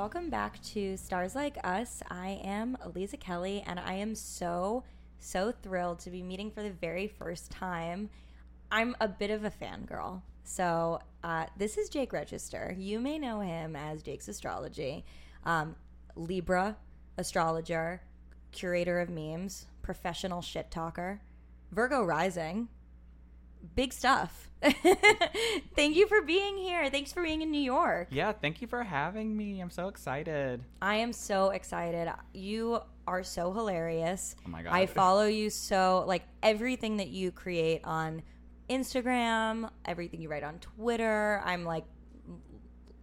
Welcome back to Stars Like Us. I am Aliza Kelly, and I am so, so thrilled to be meeting for the very first time. I'm a bit of a fangirl. So, uh, this is Jake Register. You may know him as Jake's Astrology, um, Libra astrologer, curator of memes, professional shit talker, Virgo rising. Big stuff. Thank you for being here. Thanks for being in New York. Yeah, thank you for having me. I'm so excited. I am so excited. You are so hilarious. Oh my God. I follow you so like everything that you create on Instagram, everything you write on Twitter. I'm like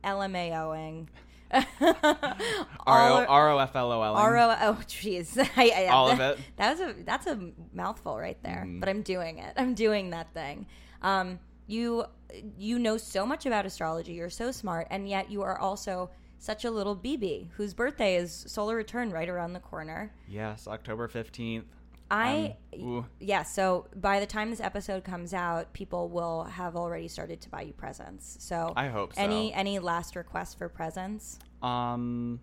LMAOing. R O F L O L. R O oh jeez. All of it. That was a that's a mouthful right there. Mhm. But I'm doing it. I'm doing that thing. Um, you you know so much about astrology. You're so smart, and yet you are also such a little BB whose birthday is solar return right around the corner. Yes, October 15th. I Um, yeah. So by the time this episode comes out, people will have already started to buy you presents. So I hope so. Any any last requests for presents? Um,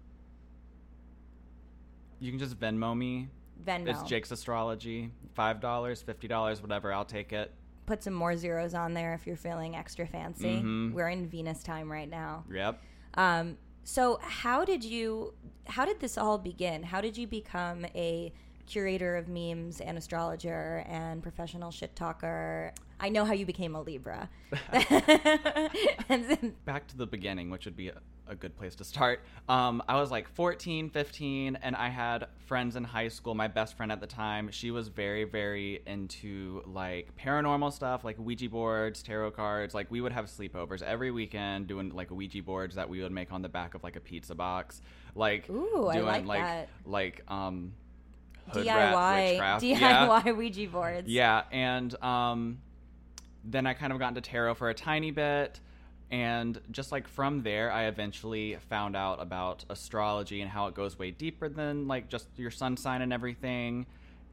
you can just Venmo me. Venmo. It's Jake's Astrology. $5, $50, whatever. I'll take it. Put some more zeros on there if you're feeling extra fancy. Mhm. We're in Venus time right now. Yep. Um, so how did you? How did this all begin? How did you become a curator of memes and astrologer and professional shit talker? I know how you became a Libra. and then, Back to the beginning, which would be a, a good place to start. Um, I was like 14, 15, and I had friends in high school. My best friend at the time, she was very, very into like paranormal stuff, like Ouija boards, tarot cards. Like we would have sleepovers every weekend doing like Ouija boards that we would make on the back of like a pizza box. Like Ooh, I doing like like that. like um hood rat DIY witchcraft. DIY Yeah. Ouija boards. Yeah, and um, then I kind of got into tarot for a tiny bit, and just like from there, I eventually found out about astrology and how it goes way deeper than like just your sun sign and everything.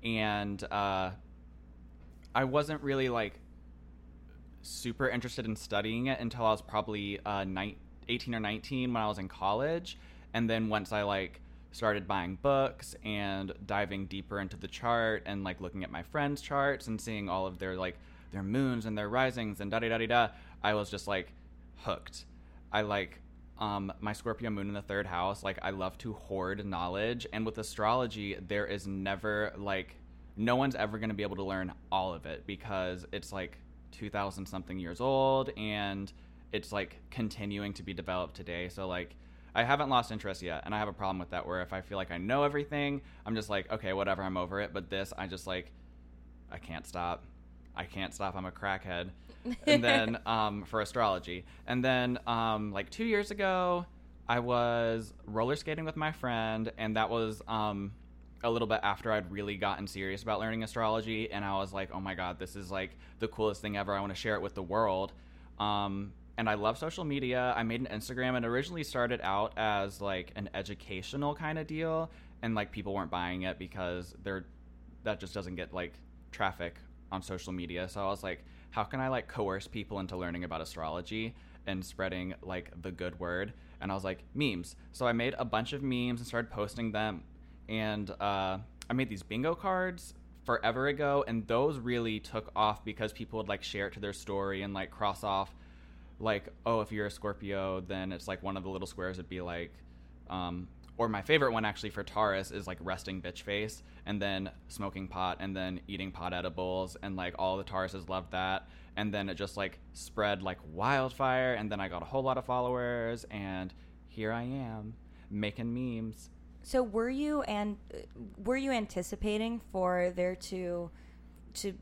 And uh, I wasn't really like super interested in studying it until I was probably uh, nine, 18 or 19 when I was in college. And then once I like started buying books and diving deeper into the chart and like looking at my friends' charts and seeing all of their like their moons and their risings and da da da da da, I was just like hooked. I like um, my Scorpio moon in the third house. Like I love to hoard knowledge, and with astrology, there is never like no one's ever going to be able to learn all of it because it's like 2000 something years old and it's like continuing to be developed today. So like I haven't lost interest yet, and I have a problem with that. Where if I feel like I know everything, I'm just like, okay, whatever, I'm over it. But this, I just like, I can't stop. I can't stop. I'm a crackhead. and then um, for astrology, and then um, like two years ago, I was roller skating with my friend, and that was um, a little bit after I'd really gotten serious about learning astrology, and I was like, oh my god, this is like the coolest thing ever. I want to share it with the world. Um, and I love social media. I made an Instagram and originally started out as like an educational kind of deal, and like people weren't buying it because they're that just doesn't get like traffic on social media. So I was like, how can I like coerce people into learning about astrology and spreading like the good word? And I was like, memes. So I made a bunch of memes and started posting them. And uh, I made these bingo cards forever ago, and those really took off because people would like share it to their story and like cross off like oh if you're a scorpio then it's like one of the little squares would be like um or my favorite one actually for taurus is like resting bitch face and then smoking pot and then eating pot edibles and like all the tauruses loved that and then it just like spread like wildfire and then i got a whole lot of followers and here i am making memes So were you and were you anticipating for there to to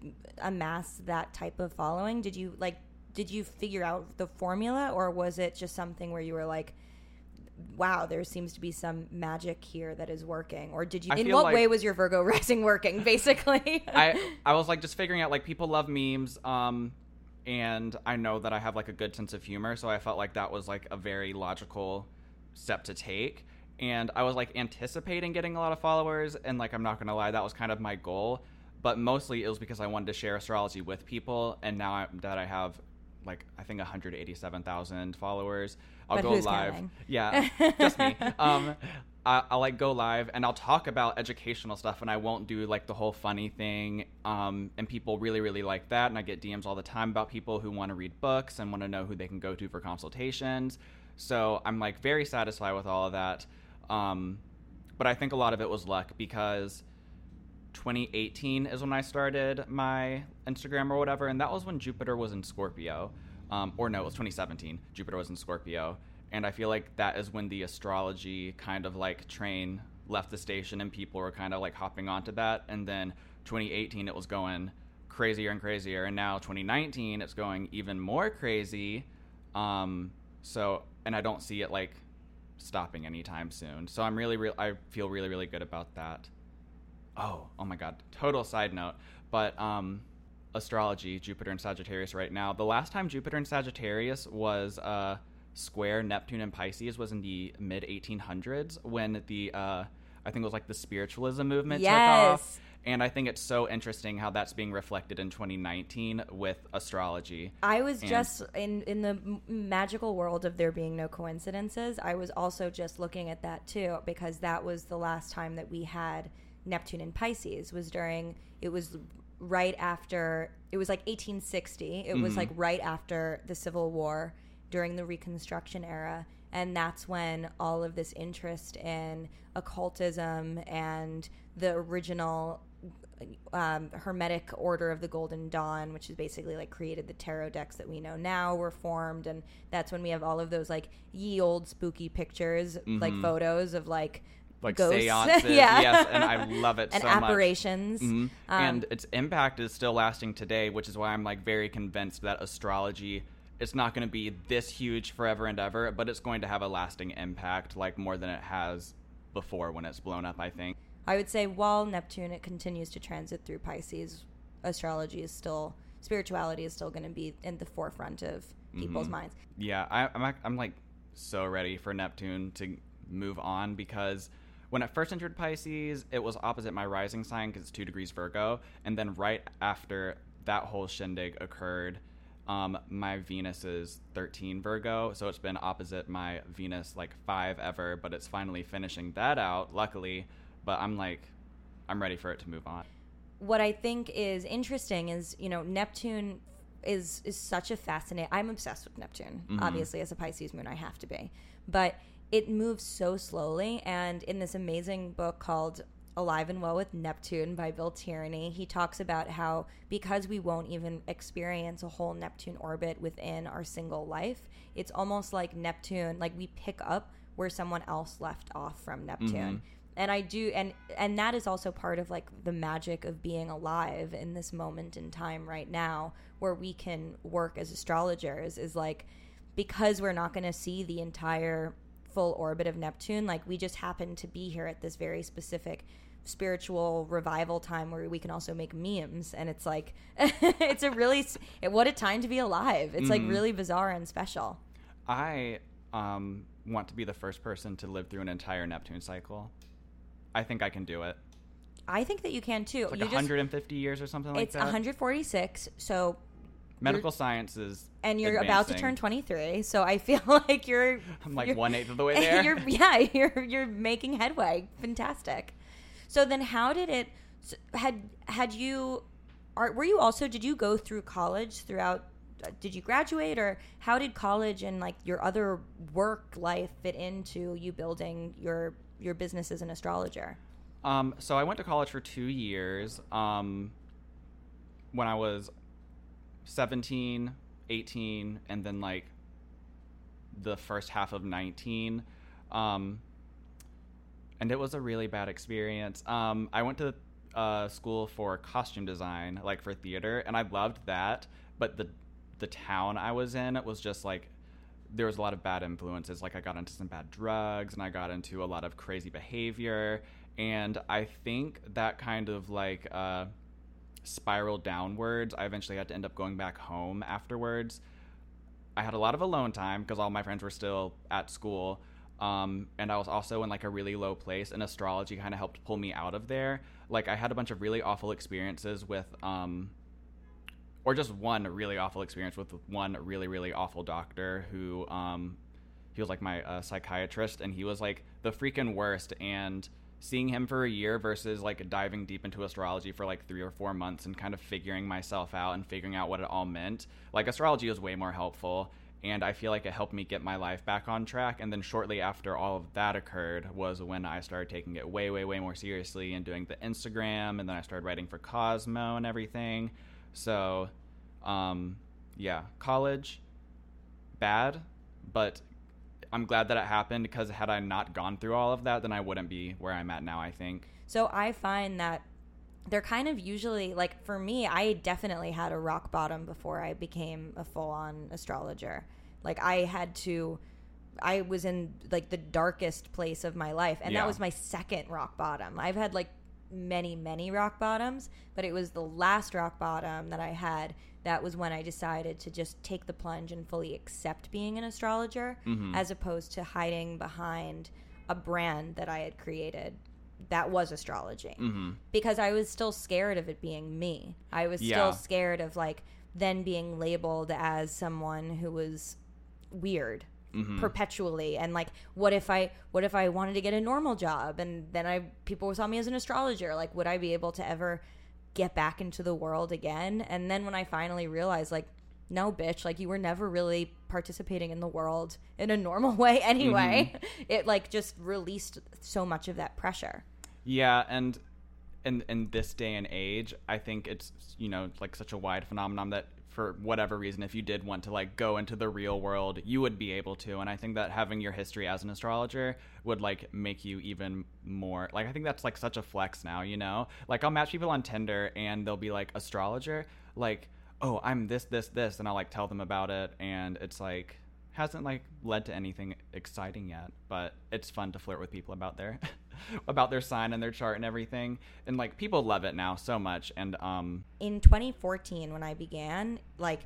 amass that type of following? Did you like did you figure out the formula or was it just something where you were like wow, there seems to be some magic here that is working or did you I in what like- way was your Virgo rising working basically? I I was like just figuring out like people love memes, um, and I know that I have like a good sense of humor, so I felt like that was like a very logical step to take. And I was like anticipating getting a lot of followers, and like I'm not gonna lie, that was kind of my goal. But mostly it was because I wanted to share astrology with people, and now I, that I have like I think 187,000 followers. I'll But go live. counting? Yeah, just me. Um, I, I'll like go live and I'll talk about educational stuff and I won't do like the whole funny thing. Um, and people really really like that and I get DMs all the time about people who want to read books and want to know who they can go to for consultations. So I'm like very satisfied with all of that. Um, but I think a lot of it was luck because 2018 is when I started my Instagram or whatever, and that was when Jupiter was in Scorpio. Um, or no, it was 2017. Jupiter was in Scorpio, and I feel like that is when the astrology kind of like train left the station, and people were kind of like hopping onto that. And then 2018, it was going crazier and crazier, and now 2019, it's going even more crazy. Um, so, and I don't see it like stopping anytime soon. So I'm really, real I feel really, really good about that. Oh, oh my God! Total side note, but um, astrology, Jupiter and Sagittarius right now. The last time Jupiter and Sagittarius was uh, square Neptune and Pisces was in the mid 1800s when the uh, I think it was like the spiritualism movement took off. And I think it's so interesting how that's being reflected in 2019 with astrology. I was And- just in in the magical world of there being no coincidences. I was also just looking at that too because that was the last time that we had Neptune in Pisces was during it was right after it was like 1860. It was Mhm. like right after the Civil War during the Reconstruction era and that's when all of this interest in occultism and the original um, Hermetic Order of the Golden Dawn, which is basically like created the tarot decks that we know now, were formed, and that's when we have all of those like ye old spooky pictures, like Mhm. photos of like Like ghosts. seances, yeah, yes, and I love it and so much. apparitions. Mhm. Um, and its impact is still lasting today, which is why I'm like very convinced that astrology it's not going to be this huge forever and ever, but it's going to have a lasting impact, like more than it has before when it's blown up. I think. I would say while Neptune it continues to transit through Pisces, astrology is still spirituality is still going to be in the forefront of people's Mhm. minds. Yeah, I, I'm I'm like so ready for Neptune to move on because when it first entered Pisces, it was opposite my rising sign because it's two degrees Virgo, and then right after that whole shindig occurred, um, my Venus is 13 Virgo, so it's been opposite my Venus like five ever, but it's finally finishing that out, luckily. But I'm like, I'm ready for it to move on. what I think is interesting is you know Neptune is is such a fascinating. I'm obsessed with Neptune. Mhm. Obviously, as a Pisces moon, I have to be, but it moves so slowly. And in this amazing book called Alive and Well with Neptune by Bil Tierney, he talks about how because we won't even experience a whole Neptune orbit within our single life, it's almost like Neptune, like we pick up where someone else left off from Neptune Mhm. and i do and and that is also part of like the magic of being alive in this moment in time right now where we can work as astrologers is like because we're not going to see the entire full orbit of neptune like we just happen to be here at this very specific spiritual revival time where we can also make memes and it's like it's a really what a time to be alive it's like Mhm. really bizarre and special I um, want to be the first person to live through an entire Neptune cycle. I think I can do it. i think that you can too It's like you just 150 years or something like that. it's 146 so Medical science is. and you're about to turn 23 so i feel like you're I'm like you're- one eighth of the way there. you're yeah you're you're making headway fantastic so then how did it had had you are were you also did you go through college throughout uh, did you graduate or how did college and like your other work life fit into you building your your business as an astrologer Um, so I went to college for two years. Um, when I was 17, 18, and then like the first half of 19. Um, and it was a really bad experience. Um, I went to uh, school for costume design, like for theater, and I loved that. But the the town I was in it was just like there was a lot of bad influences. Like I got into some bad drugs, and I got into a lot of crazy behavior, and I think that kind of like uh, spiraled downwards. I eventually had to end up going back home afterwards. I had a lot of alone time because all my friends were still at school. Um, and I was also in like a really low place, and astrology kind of helped pull me out of there. Like I had a bunch of really awful experiences with um, or just one really awful experience with one really really awful doctor who um, he was like my uh, psychiatrist, and he was like the freaking worst. And seeing him for a year versus like diving deep into astrology for like three or four months and kind of figuring myself out and figuring out what it all meant. Like astrology was way more helpful and I feel like it helped me get my life back on track. And then shortly after all of that occurred was when I started taking it way, way, way more seriously and doing the Instagram, and then I started writing for Cosmo and everything. So, um, yeah, college, bad, but I'm glad that it happened because had I not gone through all of that, then I wouldn't be where I'm at now. I think. So I find that they're kind of usually like for me i definitely had a rock bottom before i became a full-on astrologer like i had to i was in like the darkest place of my life and Yeah. that was my second rock bottom i've had like many many rock bottoms but it was the last rock bottom that i had that was when i decided to just take the plunge and fully accept being an astrologer Mm-hmm. as opposed to hiding behind a brand that i had created that was astrology Mm-hmm. because I was still scared of it being me. I was Yeah. still scared of like then being labeled as someone who was weird Mm-hmm. perpetually. And like what if I what if I wanted to get a normal job? And then I people saw me as an astrologer. Like would I be able to ever get back into the world again? And then when I finally realized like no bitch like you were never really participating in the world in a normal way anyway. It like just released so much of that pressure. Yeah, and in in this day and age, I think it's you know like such a wide phenomenon that for whatever reason, if you did want to like go into the real world, you would be able to. And I think that having your history as an astrologer would like make you even more like I think that's like such a flex now. You know, like I'll match people on Tinder and they'll be like astrologer, like oh I'm this this this, and I'll like tell them about it, and it's like hasn't like led to anything exciting yet but it's fun to flirt with people about their about their sign and their chart and everything and like people love it now so much and um in 2014 when I began, like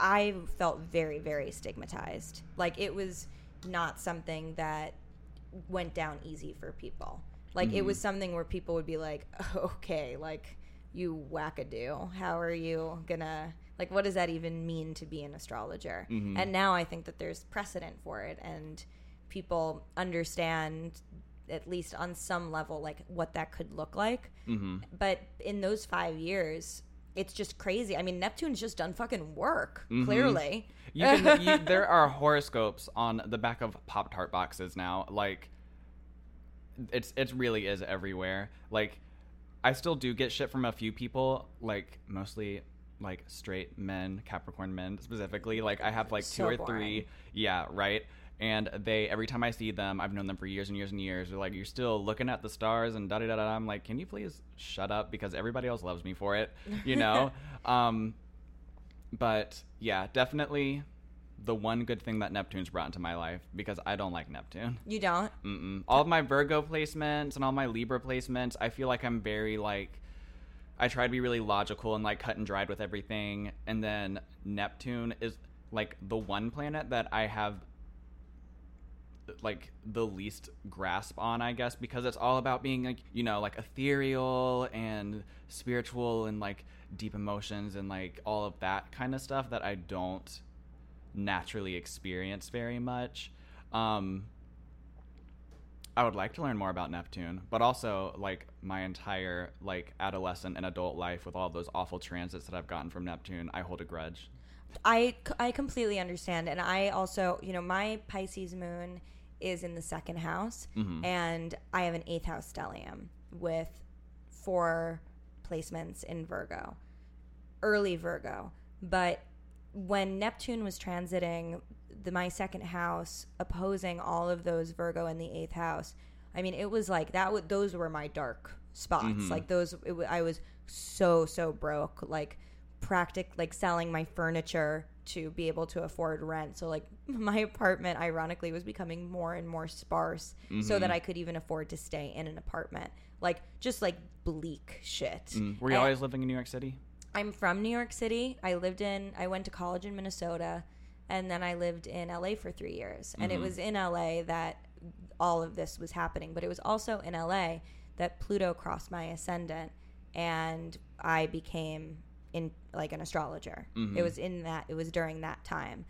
I felt very very stigmatized. Like it was not something that went down easy for people. Like it was something where people would be like, "Okay, like you wackadoo, how are you gonna like what does that even mean to be an astrologer?" And now I think that there's precedent for it and people understand at least on some level like what that could look like. Mhm. but in those five years it's just crazy. I mean neptune's just done fucking work clearly. You can you, there are horoscopes on the back of pop tart boxes now. Like it's it really is everywhere. Like i still do get shit from a few people like mostly like straight men capricorn men specifically. Like i have like two So or boring. three yeah right and they every time i see them i've known them for years and years and years they're like you're still looking at the stars and da da da da i'm like can you please shut up because everybody else loves me for it you know um but yeah, definitely the one good thing that Neptune's brought into my life because I don't like Neptune. you don't Mm-mm. All of my Virgo placements and all my Libra placements, I feel like I'm very like I try to be really logical and like cut and dried with everything, and then Neptune is like the one planet that I have like the least grasp on, I guess, because it's all about being like you know like ethereal and spiritual and like deep emotions and like all of that kind of stuff that I don't naturally experience very much. Um, I would like to learn more about Neptune, but also like my entire like adolescent and adult life with all those awful transits that I've gotten from Neptune, I hold a grudge. I, I completely understand and i also you know my pisces moon is in the second house mm-hmm. and i have an eighth house stellium with four placements in virgo early virgo. But when neptune was transiting the my second house opposing all of those virgo in the eighth house i mean it was like that would those were my dark spots. Mm-hmm. Like those it, wa- i was so so broke like practic like selling my furniture to be able to afford rent so like my apartment ironically was becoming more and more sparse so that i could even afford to stay in an apartment like just like bleak shit Mm. Were you And- always living in New York City? I'm from New York City. I lived in, I went to college in Minnesota, and then I lived in LA for three years. And it was in LA that all of this was happening, but it was also in LA that Pluto crossed my ascendant, and I became in like an astrologer. Mhm. It was in that. It was during that time.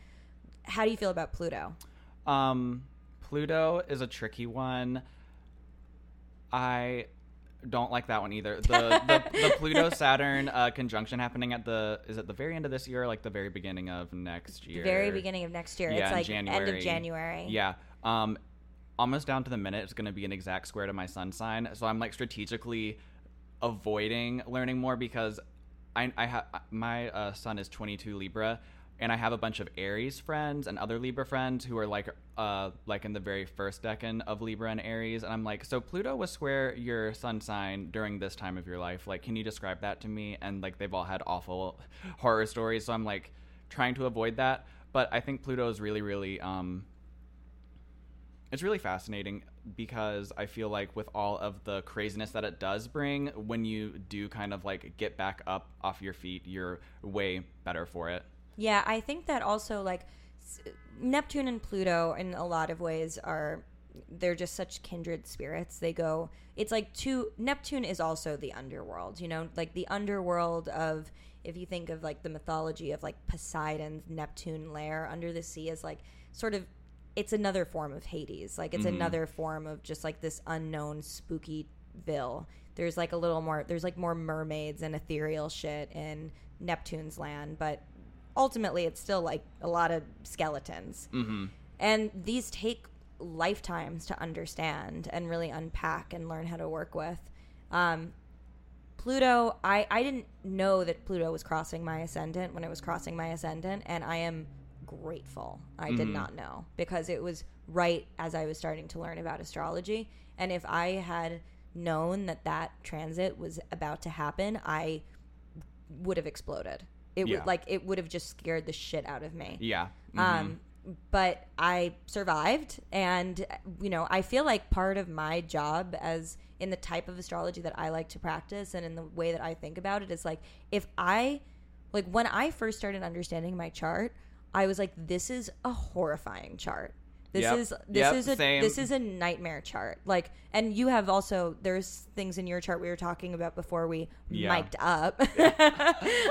How do you feel about Pluto? Um, Pluto is a tricky one. I don't like that one either. The the, the Pluto Saturn uh, conjunction happening at the is it the very end of this year, or like the very beginning of next year? The very beginning of next year. Yeah, it's like end of January. Yeah. Um, almost down to the minute, it's going to be an exact square to my sun sign. So I'm like strategically avoiding learning more because I, I have my uh, sun is 22 Libra, and I have a bunch of Aries friends and other Libra friends who are like uh like in the very first decan of Libra and Aries, and I'm like, so Pluto was square your sun sign during this time of your life. Like, can you describe that to me? And like they've all had awful horror stories, so I'm like trying to avoid that. But I think Pluto is really, really um it's really fascinating because I feel like with all of the craziness that it does bring, when you do kind of like get back up off your feet, you're way better for it. Yeah, I think that also like Neptune and Pluto in a lot of ways are they're just such kindred spirits. They go it's like two Neptune is also the underworld, you know, like the underworld of if you think of like the mythology of like Poseidon's Neptune lair under the sea is like sort of it's another form of Hades. Like it's Mhm. another form of just like this unknown spooky ville. There's like a little more there's like more mermaids and ethereal shit in Neptune's land, but ultimately it's still like a lot of skeletons. Mm-hmm. And these take lifetimes to understand and really unpack and learn how to work with. Um, Pluto, I, I didn't know that Pluto was crossing my ascendant when it was crossing my ascendant, and I am grateful. I did Mhm. not know because it was right as I was starting to learn about astrology. And if I had known that that transit was about to happen, I would have exploded. It Yeah. would like it would have just scared the shit out of me. Yeah. Mhm. Um, but I survived, and you know, I feel like part of my job as in the type of astrology that I like to practice and in the way that I think about it is like if I like when I first started understanding my chart, I was like, this is a horrifying chart. This Yep. is this Yep, is a same. this is a nightmare chart. Like, and you have also there's things in your chart we were talking about before we Yeah. mic'd up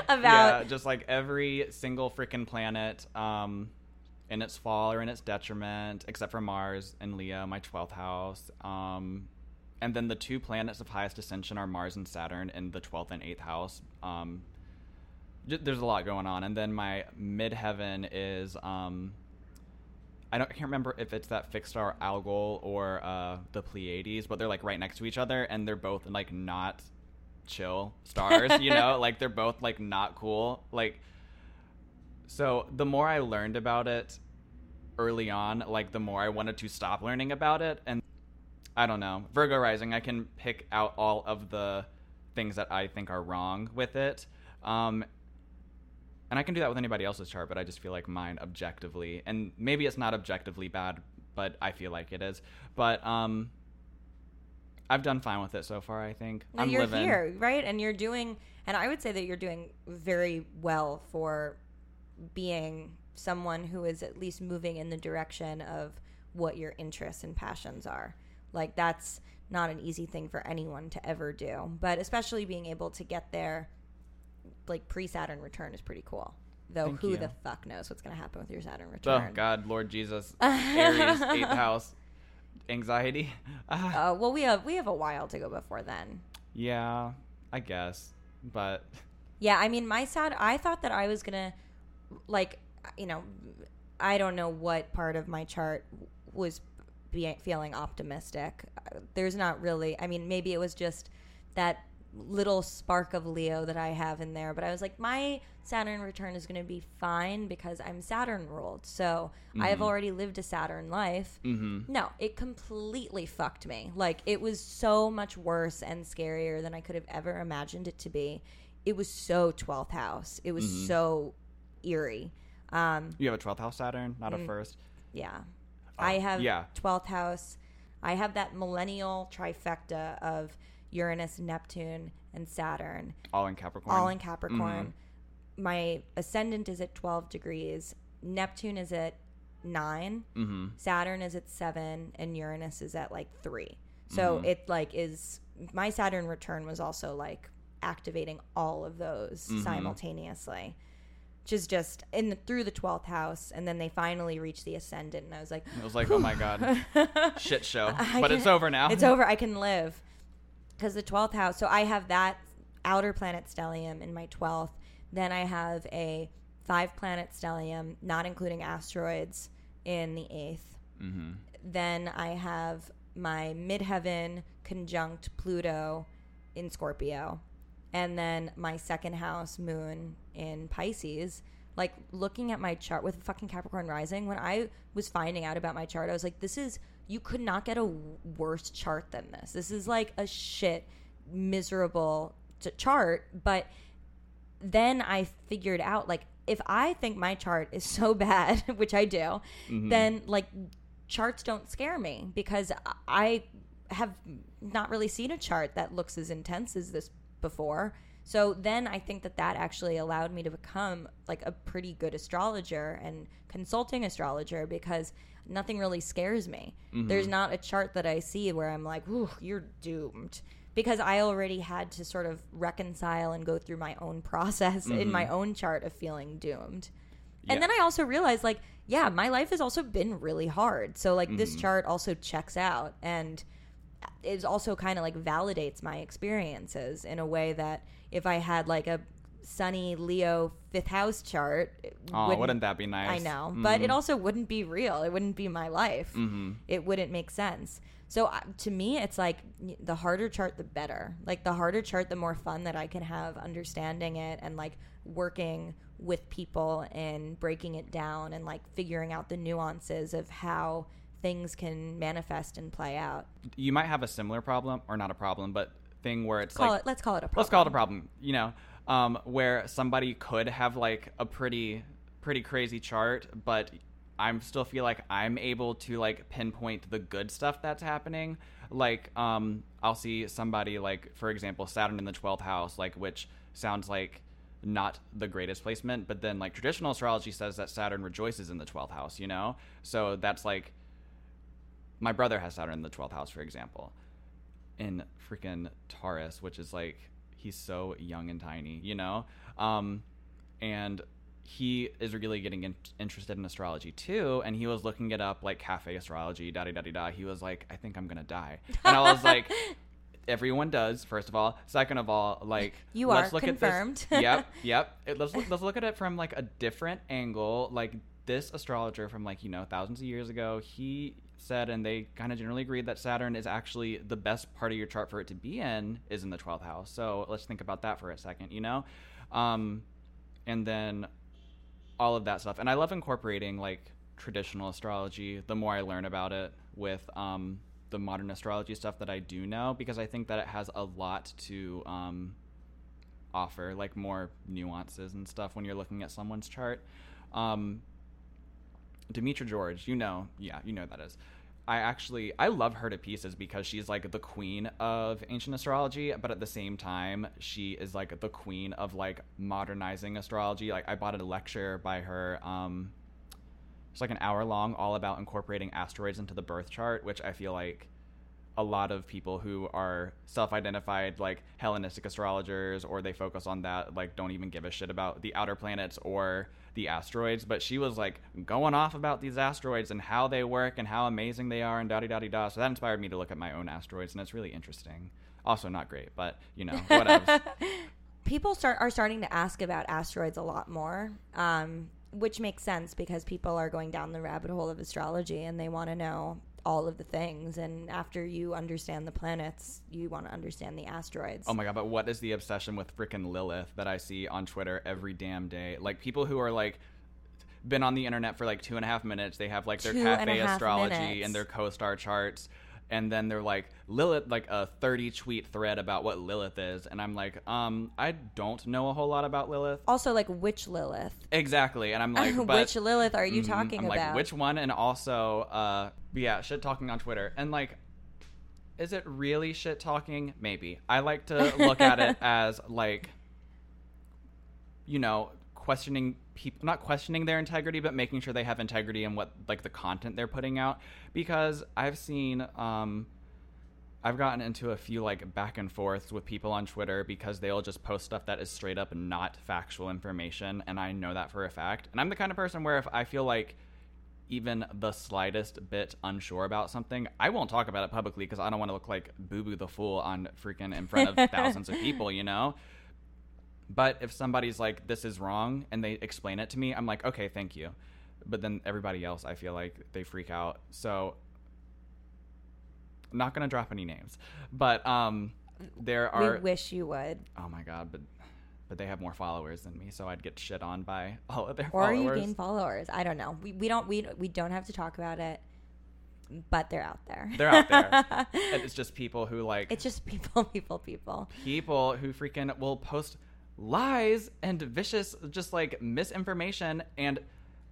about yeah, just like every single freaking planet um in its fall or in its detriment except for Mars and Leo, my 12th house. Um and then the two planets of highest ascension are Mars and Saturn in the 12th and 8th house. Um j- there's a lot going on and then my midheaven is um I don't I can't remember if it's that fixed star Algol or uh, the Pleiades, but they're like right next to each other, and they're both like not chill stars. you know, like they're both like not cool. Like, so the more I learned about it early on, like the more I wanted to stop learning about it, and I don't know Virgo rising. I can pick out all of the things that I think are wrong with it. Um, and I can do that with anybody else's chart, but I just feel like mine objectively, and maybe it's not objectively bad, but I feel like it is. But um, I've done fine with it so far. I think And I'm you're living. here, right? And you're doing, and I would say that you're doing very well for being someone who is at least moving in the direction of what your interests and passions are. Like, that's not an easy thing for anyone to ever do, but especially being able to get there, like pre Saturn return, is pretty cool. Though, Thank who you. the fuck knows what's going to happen with your Saturn return? Oh? God, Lord Jesus, Aries, eighth house, anxiety. Uh, well, we have we have a while to go before then. yeah, I guess, but Yeah, I mean, my sad. I thought that I was gonna, like, you know, I don't know what part of my chart was be, feeling optimistic. Uh, There's not really. I mean, maybe it was just that little spark of Leo that I have in there. But I was like, my Saturn return is going to be fine because I'm Saturn ruled. So I have Mhm. already lived a Saturn life. hmm No, it completely fucked me. Like it was so much worse and scarier than I could have ever imagined it to be. It was so 12th house. It was Mhm. so eerie. Um, you have a twelfth house Saturn, not Mm. a first. yeah. Oh, I have yeah. 12th house. I have that millennial trifecta of Uranus, Neptune, and Saturn, All in Capricorn. all in Capricorn. My ascendant is at 12 degrees. Neptune is at 9. Mm-hmm. Saturn is at seven and Uranus is at like three. So Mhm. it like is my Saturn return was also like activating all of those Mhm. simultaneously. Which is just in the, through the twelfth house, and then they finally reach the ascendant, and I was like, It was like, oh my god, shit show. I But it's over now. It's over. I can live because the twelfth house. So I have that outer planet stellium in my twelfth. Then I have a five planet stellium, not including asteroids, in the eighth. hmm Then I have my midheaven conjunct Pluto in Scorpio. And then my second house moon in Pisces. Like looking at my chart with fucking Capricorn rising, when I was finding out about my chart, I was like, this is, you could not get a worse chart than this. This is like a shit, miserable t- chart. But then I figured out, like, if I think my chart is so bad, which I do, Mhm. then like charts don't scare me because I have not really seen a chart that looks as intense as this before. So then I think that that actually allowed me to become like a pretty good astrologer and consulting astrologer because nothing really scares me. Mm-hmm. There's not a chart that I see where I'm like, "Ooh, you're doomed." Because I already had to sort of reconcile and go through my own process in mm-hmm. my own chart of feeling doomed. Yeah. And then I also realized, like, yeah, my life has also been really hard. So, like, this mm-hmm. chart also checks out and is also kind of like validates my experiences in a way that if I had like a sunny Leo fifth house chart, Oh, wouldn't, that be nice? I know, but it also wouldn't be real. It wouldn't be my life. hmm It wouldn't make sense. So uh, to me, it's like the harder chart, the better. Like the harder chart, the more fun that I can have understanding it and like working with people and breaking it down and like figuring out the nuances of how things can manifest and play out. You might have a similar problem, or not a problem, but thing where it's Call like it. Let's call it a problem. let's call it a problem you know um, where somebody could have like a pretty pretty crazy chart but i'm still feel like i'm able to like pinpoint the good stuff that's happening. Like um, i'll see somebody like for example saturn in the 12th house like which sounds like not the greatest placement but then like traditional astrology says that saturn rejoices in the 12th house you know? So that's like my brother has saturn in the 12th house for example in freaking Taurus, which is like he's so young and tiny, you know. Um, and he is really getting in- interested in astrology too. And he was looking it up, like cafe astrology, da da da da. He was like, I think I'm gonna die, and I was like. Everyone does. First of all, second of all, like You let's are look confirmed. At this. Yep, yep. It- let's look, let's look at it from like a different angle. Like this astrologer from like you know thousands of years ago, he said, and they kind of generally agreed that Saturn is actually the best part of your chart for it to be in is in the twelfth house. So let's think about that for a second. You know, um, and then all of that stuff. And I love incorporating like traditional astrology. The more I learn about it with um, the modern astrology stuff that I do know, because I think that it has a lot to um, offer, like more nuances and stuff when you're looking at someone's chart. Um, Demetra George, you know, yeah, you know that is. I actually I love her to pieces because she's like the queen of ancient astrology, but at the same time she is like the queen of like modernizing astrology. Like I bought a lecture by her um it's like an hour long all about incorporating asteroids into the birth chart, which I feel like a lot of people who are self-identified like Hellenistic astrologers or they focus on that like don't even give a shit about the outer planets or the asteroids. But she was like going off about these asteroids and how they work and how amazing they are and da da da da. So that inspired me to look at my own asteroids and it's really interesting. Also not great but you know whatever people start are starting to ask about asteroids a lot more, um, which makes sense because people are going down the rabbit hole of astrology and they want to know all of the things. And after you understand the planets, you want to understand the asteroids. Oh my god, but what is the obsession with frickin' Lilith that I see on Twitter every damn day? Like people who are like been on the internet for like two and a half minutes. They have like their Two cafe astrology minutes. and their co-star charts, and then they're like Lilith, like a thirty tweet thread about what Lilith is, and I'm like, um, I don't know a whole lot about Lilith. also, like which Lilith? Exactly, and I'm like, but which Lilith are you Mhm. talking I'm about? like, which one? And also, uh, yeah, shit talking on Twitter. And like, is it really shit talking? Maybe. I like to look at it as like, you know, questioning people, not questioning their integrity, but making sure they have integrity in what like the content they're putting out. Because I've seen, um, I've gotten into a few like back and forths with people on Twitter because they'll just post stuff that is straight up not factual information, and I know that for a fact. And I'm the kind of person where if I feel like even the slightest bit unsure about something, I won't talk about it publicly because I don't want to look like Boo Boo the Fool on freaking in front of thousands of people, you know? But if somebody's like, this is wrong, and they explain it to me, I'm like, okay, thank you. But then everybody else, I feel like they freak out. So, I'm not going to drop any names. But um, there are. we wish you would. oh my God, but. But they have more followers than me, so I'd get shit on by all of their followers. Or you gain followers. I don't know. We, we don't we we don't have to talk about it, but they're out there. They're out there. and it's just people who like it's just people, people, people. people who freaking will post lies and vicious just like misinformation. And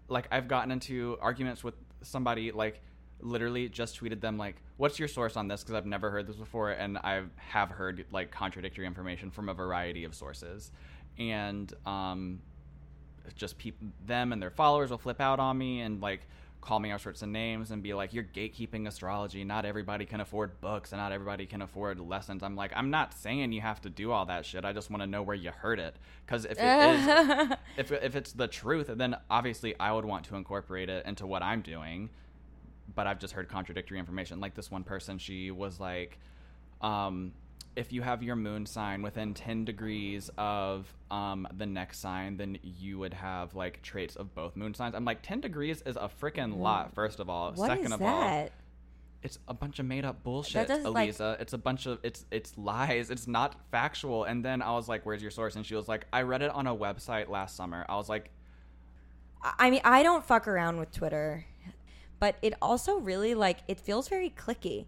like I've gotten into arguments with somebody like literally just tweeted them like what's your source on this? Because I've never heard this before and I have heard like contradictory information from a variety of sources. And um just people them and their followers will flip out on me and like call me all sorts of names and be like you're gatekeeping astrology. Not everybody can afford books and not everybody can afford lessons. I'm like i'm not saying you have to do all that shit. I just want to know where you heard it. Because if it is if, if it's the truth then obviously i would want to incorporate it into what i'm doing but i've just heard contradictory information. Like this one person she was like um if you have your moon sign within 10 degrees of um, the next sign, then you would have like traits of both moon signs. I'm like, 10 degrees is a freaking lot, first of all. What Second of all, it's a bunch of made up bullshit, does, like- it's a bunch of it's it's lies. It's not factual. And then I was like, "Where's your source?" And she was like, "I read it on a website last summer." I was like, I mean, I don't fuck around with Twitter, but it also really like it feels very clicky.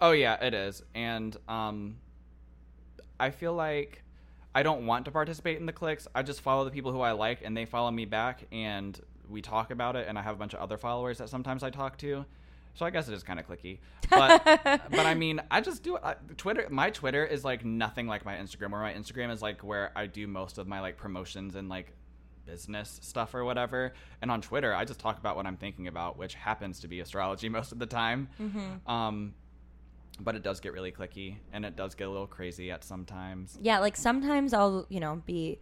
"Oh yeah, it is." And um, I feel like I don't want to participate in the clicks. I just follow the people who I like, and they follow me back, and we talk about it. And I have a bunch of other followers that sometimes I talk to. So I guess it is kind of clicky, but but I mean, I just do. I, Twitter, my Twitter is like nothing like my Instagram. Where my Instagram is like where I do most of my like promotions and like business stuff or whatever. And on Twitter, I just talk about what I'm thinking about, which happens to be astrology most of the time. Um, but it does get really clicky, and it does get a little crazy at sometimes. Yeah, like sometimes I'll, you know, be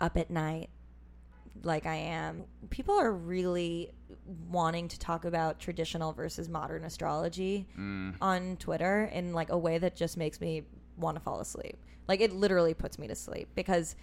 up at night like I am. People are really wanting to talk about traditional versus modern astrology mm. on Twitter in like a way that just makes me want to fall asleep. Like it literally puts me to sleep because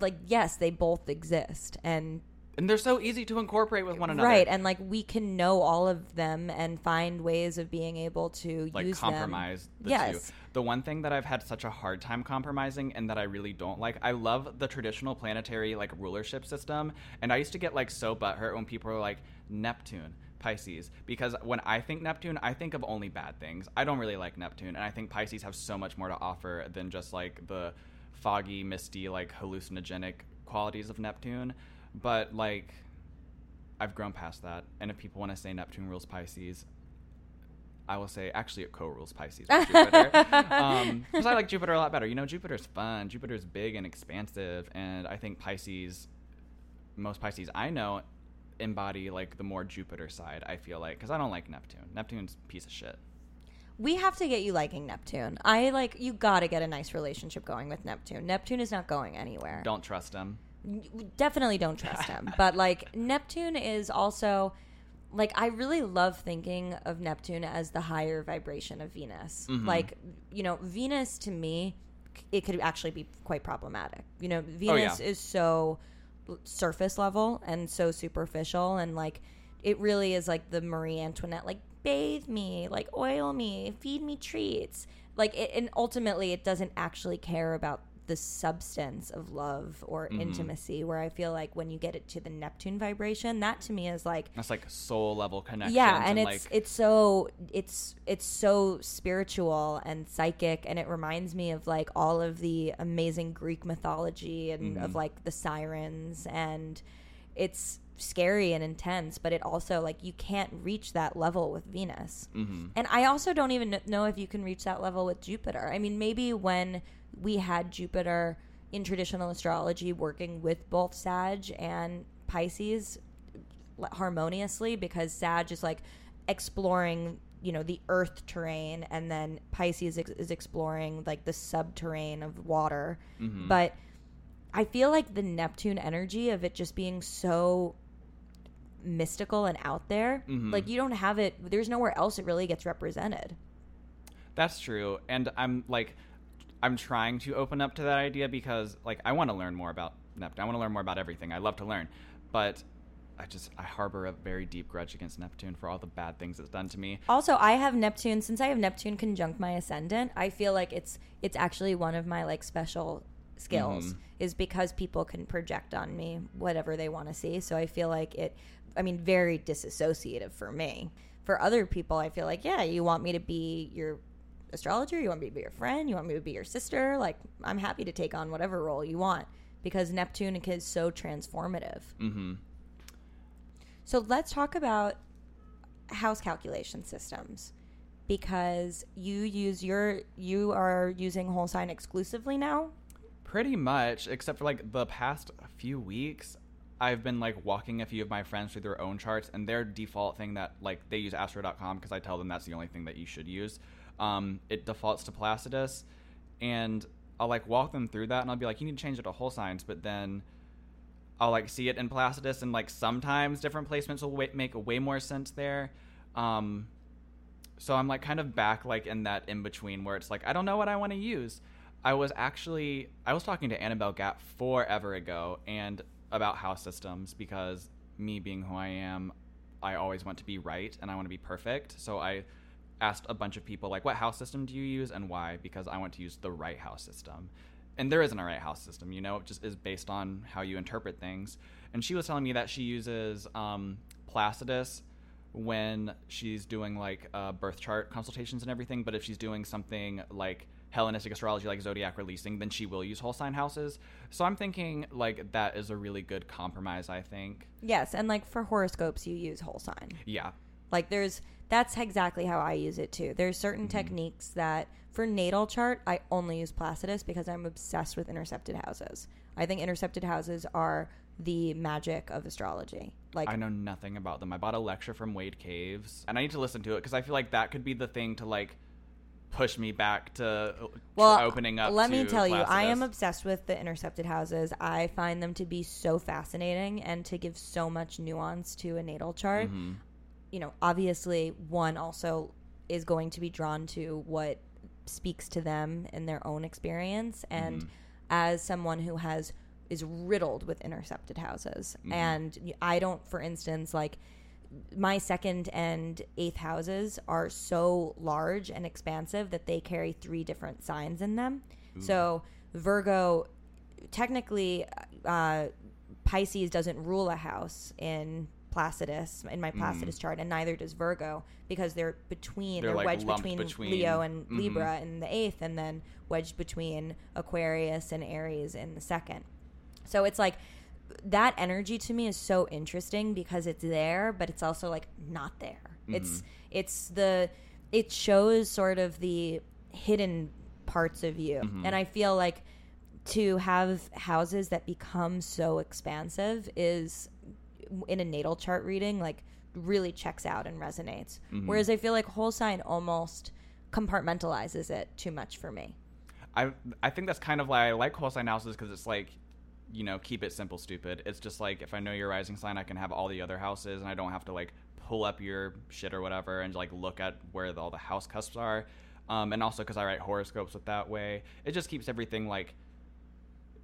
like yes, they both exist and And they're so easy to incorporate with one another. right and like we can know all of them and find ways of being able to like use compromise them. the yes. two. The one thing that I've had such a hard time compromising and that I really don't like, I love the traditional planetary like rulership system, and I used to get like so butthurt when people were like Neptune. Pisces because when I think Neptune, I think of only bad things. I don't really like Neptune, and I think Pisces have so much more to offer than just like the foggy, misty, like hallucinogenic qualities of Neptune. But like, I've grown past that, and if people want to say Neptune rules Pisces, I will say actually it co-rules Pisces with Jupiter um, because I like Jupiter a lot better. You know, Jupiter's fun. Jupiter's big and expansive, and I think Pisces, most Pisces I know, embody like the more Jupiter side. I feel like because I don't like Neptune. Neptune's a piece of shit. We have to get you liking Neptune. I like you got to get a nice relationship going with Neptune. Neptune is not going anywhere. Don't trust him. Definitely don't trust him. but like Neptune is also like I really love thinking of Neptune as the higher vibration of Venus. Mm-hmm. Like, you know, Venus to me it could actually be quite problematic. You know, oh, Venus yeah. is so surface level and so superficial and like it really is like the Marie Antoinette like bathe me, like oil me, feed me treats. Like it, and ultimately it doesn't actually care about the substance of love or intimacy where I feel like when you get it to the Neptune vibration, that to me is like That's like soul level connection. yeah and, it's like it's so it's it's so spiritual and psychic and it reminds me of like all of the amazing greek mythology and Mm-hmm. of like the sirens and it's scary and intense but it also like you can't reach that level with venus Mm-hmm. and i also don't even know if you can reach that level with jupiter i mean maybe when we had jupiter in traditional astrology working with both sag and pisces harmoniously because Sag is like exploring you know the earth terrain and then pisces is exploring like the subterrain of water Mhm. but i feel like the neptune energy of it just being so mystical and out there Mhm. like you don't have it there's nowhere else it really gets represented That's true. And I'm like I'm trying to open up to that idea because like I want to learn more about Neptune. I want to learn more about everything. I love to learn. But I just I harbor a very deep grudge against Neptune for all the bad things it's done to me. Also, I have Neptune. Since I have Neptune conjunct my ascendant, I feel like it's it's actually one of my like special skills Mhm. is because people can project on me whatever they want to see. So I feel like it. I mean, very disassociative for me. For other people, I feel like yeah, you want me to be your astrologer, you want me to be your friend, you want me to be your sister. Like I'm happy to take on whatever role you want because Neptune is so transformative. Mhm. So let's talk about house calculation systems because you use your you are using whole sign exclusively now. Pretty much, except for like the past few weeks, I've been like walking a few of my friends through their own charts, and their default thing that like they use Astro.com because I tell them that's the only thing that you should use. Um, it defaults to Placidus, and I'll like walk them through that, and I'll be like, you need to change it to whole signs, but then I'll like see it in Placidus, and like sometimes different placements will wa- make way more sense there. Um, so I'm like kind of back like in that in between where it's like I don't know what I want to use. I was actually I was talking to Annabel Gat forever ago and about house systems because me being who I am, I always want to be right and I want to be perfect. So I asked a bunch of people like what house system do you use and why because I want to use the right house system. And there isn't a right house system, you know, it just is based on how you interpret things. And she was telling me that she uses um, Placidus when she's doing like uh, birth chart consultations and everything. But if she's doing something like Hellenistic astrology, like zodiac releasing, then she will use whole sign houses. So I'm thinking like that is a really good compromise. I think. Yes, and like for horoscopes you use whole sign. Yeah. Like there's that's exactly how I use it too. There's certain techniques that for natal chart I only use Placidus because I'm obsessed with intercepted houses. I think intercepted houses are the magic of astrology. Like I know nothing about them. I bought a lecture from Wade Caves, and I need to listen to it because I feel like that could be the thing to like push me back to well, opening up. Let me tell you, I am obsessed with the intercepted houses. I find them to be so fascinating and to give so much nuance to a natal chart. Mhm. You know, obviously, one also is going to be drawn to what speaks to them in their own experience, and Mhm. as someone who has is riddled with intercepted houses, Mhm. and I don't, for instance, like my second and eighth houses are so large and expansive that they carry three different signs in them. So Virgo, technically, uh, Pisces doesn't rule a house in Placidus in my mm. Placidus chart, and neither does Virgo because they're between They're, they're, like, wedged between, between- Leo and Mhm. Libra in the eighth, and then wedged between Aquarius and Aries in the second. So it's like that energy to me is so interesting because it's there, but it's also like not there. Mm-hmm. It's it's the it shows sort of the hidden parts of you, mm-hmm. and I feel like to have houses that become so expansive is in a natal chart reading like really checks out and resonates. Whereas I feel like whole sign almost compartmentalizes it too much for me. I I think that's kind of why I like whole sign houses because it's like, you know, keep it simple, stupid. It's just like if I know your rising sign, I can have all the other houses, and I don't have to like pull up your shit or whatever and like look at where the, all the house cusps are. Um, and also because I write horoscopes with that way, it just keeps everything like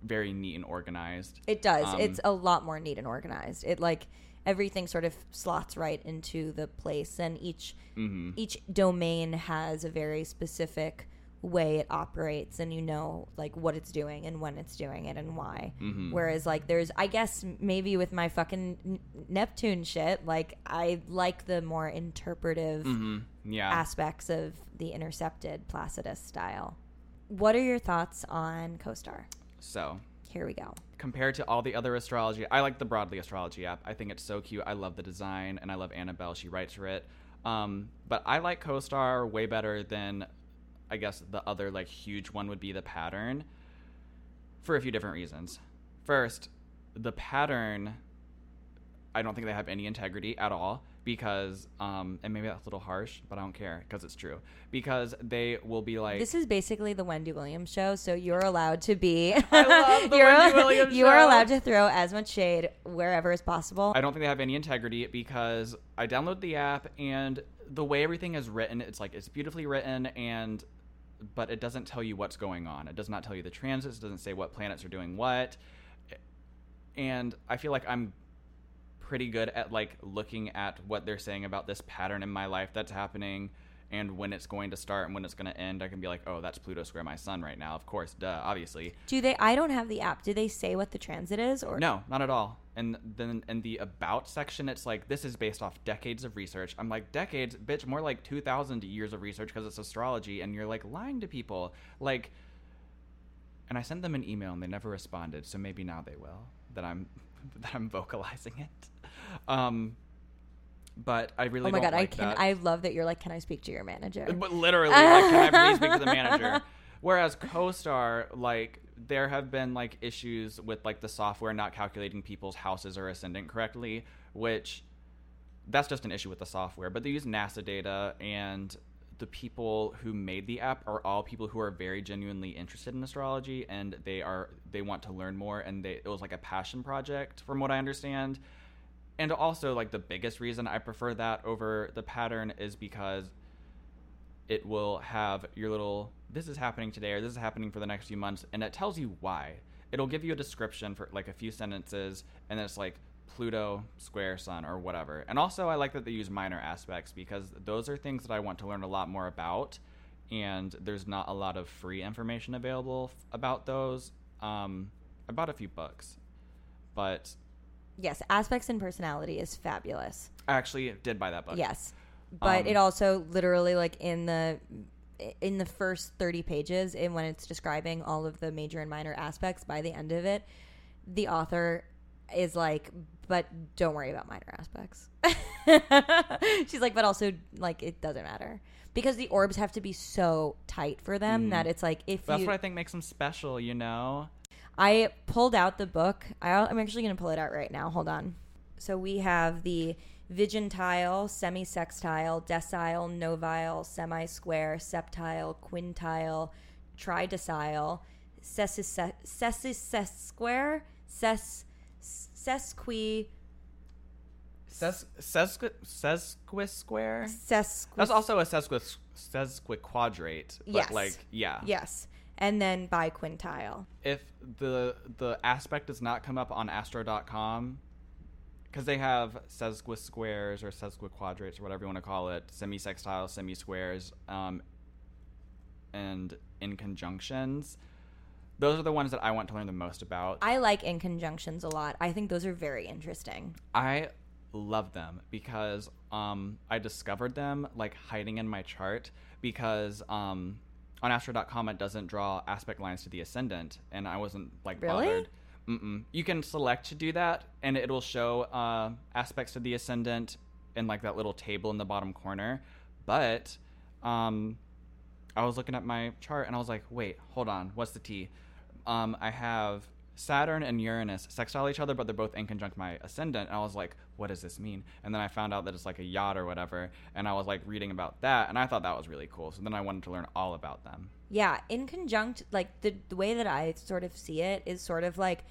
very neat and organized. It does. Um, it's a lot more neat and organized. It like everything sort of slots right into the place and each Mhm. each domain has a very specific way it operates and you know like what it's doing and when it's doing it and why. Mhm. Whereas like there's I guess maybe with my fucking Neptune shit, like I like the more interpretive Mhm. Yeah. aspects of the intercepted Placidus style. What are your thoughts on CoStar? So Here we go. compared to all the other astrology, I like the Broadly Astrology app. I think it's so cute. I love the design, and I love Annabel. She writes for it. Um, but I like CoStar way better than, I guess, the other like huge one would be the Pattern, for a few different reasons. First, the Pattern I don't think they have any integrity at all because, um, and maybe that's a little harsh, but I don't care because it's true. Because they will be like, This is basically the Wendy Williams show, so you're allowed to be. I love the you're, Wendy Williams You are allowed to throw as much shade wherever is possible. I don't think they have any integrity because I download the app and the way everything is written, it's like it's beautifully written and but it doesn't tell you what's going on. It does not tell you the transits, it doesn't say what planets are doing what. And I feel like I'm pretty good at like looking at what they're saying about this pattern in my life that's happening and when it's going to start and when it's going to end. I can be like, "Oh, that's Pluto square my sun right now." Of course, duh, obviously. Do they? I don't have the app. Do they say what the transit is? Or No, not at all. And then in the about section, it's like this is based off decades of research. I'm like decades, bitch, more like two thousand years of research because it's astrology, and you're like lying to people, like. And I sent them an email and they never responded, so maybe now they will. That I'm that I'm vocalizing it. Um, but I really Oh my god, I can. that. I love that you're like, can I speak to your manager? But literally, like, can I please speak to the manager? Whereas CoStar, like, there have been like issues with like the software not calculating people's houses or ascendant correctly, which that's just an issue with the software. But they use NASA data, and the people who made the app are all people who are very genuinely interested in astrology, and they are they want to learn more, and they it was like a passion project, from what I understand. And also, like the biggest reason I prefer that over the pattern is because it will have your little this is happening today or this is happening for the next few months and it tells you why. It'll give you a description for like a few sentences and then it's like pluto square sun or whatever. And also i like that they use minor aspects because those are things that i want to learn a lot more about and there's not a lot of free information available f- about those um, i bought a few books. But yes, aspects and personality is fabulous. i actually did buy that book. Yes, but Um, it also literally like in the in the first 30 pages and when it's describing all of the major and minor aspects by the end of it the author is like but don't worry about minor aspects. She's like but also like it doesn't matter. Because the orbs have to be so tight for them that it's like if that's you what i think makes them special you know I pulled out the book. I, I'm actually going to pull it out right now. Hold on. So we have the Vigintile, Semisextile, Decile, Novile, Semi-Square, Septile, Quintile, Tridecile, Sesquisquare, Ses, Sesqui, Ses- sesqui- sesquisquare Sesqui. That's also a sesquis sesquiquadrate. But Yes. like yeah. Yes. And then biquintile. If the the aspect does not come up on astro.com because they have sesquisquares or sesquiquadrates or whatever you want to call it, semi-sextiles, semi-squares, um, and inconjunctions. Those are the ones that I want to learn the most about. I like inconjunctions a lot. I think those are very interesting. I love them because um, I discovered them like hiding in my chart because um, on astro.com it doesn't draw aspect lines to the ascendant and I wasn't like Really? bothered. Mm-mm. You can select to do that and it'll show uh, aspects to the ascendant in like that little table in the bottom corner. But um, I was looking at my chart and I was like, wait, hold on, what's the T? Um, I have Saturn and Uranus sextile each other, but they're both inconjunct my ascendant. And I was like, what does this mean? And then I found out that it's like a yod or whatever. And I was like reading about that, and I thought that was really cool. So then I wanted to learn all about them. Yeah, inconjunct, like the, the way that I sort of see it is sort of like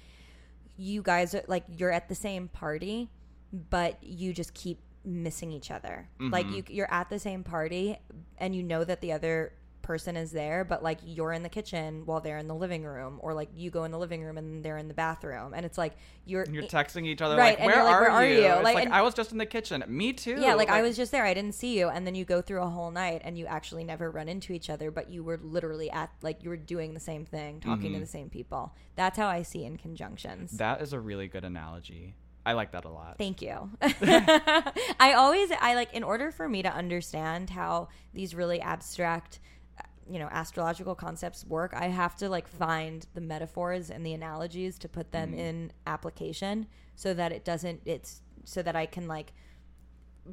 you guys are like you're at the same party, but you just keep missing each other. Like mm-hmm. you you're at the same party and you know that the other person is there, but like you're in the kitchen while they're in the living room, or like you go in the living room and they're in the bathroom, and it's like you're And you're texting each other Right, like, where, like, are, "Where are you? you?" Like, like, and- I was just in the kitchen. Me too. Yeah, like, I was just there. I didn't see you. And then you go through a whole night and you actually never run into each other, but you were literally at, like, you were doing the same thing, talking Mm-hmm. to the same people. That's how I see inconjunctions. That is a really good analogy. I like that a lot. Thank you. I always, I like, in order for me to understand how these really abstract, you know, astrological concepts work, I have to like find the metaphors and the analogies to put them in application so that it doesn't, it's so that I can like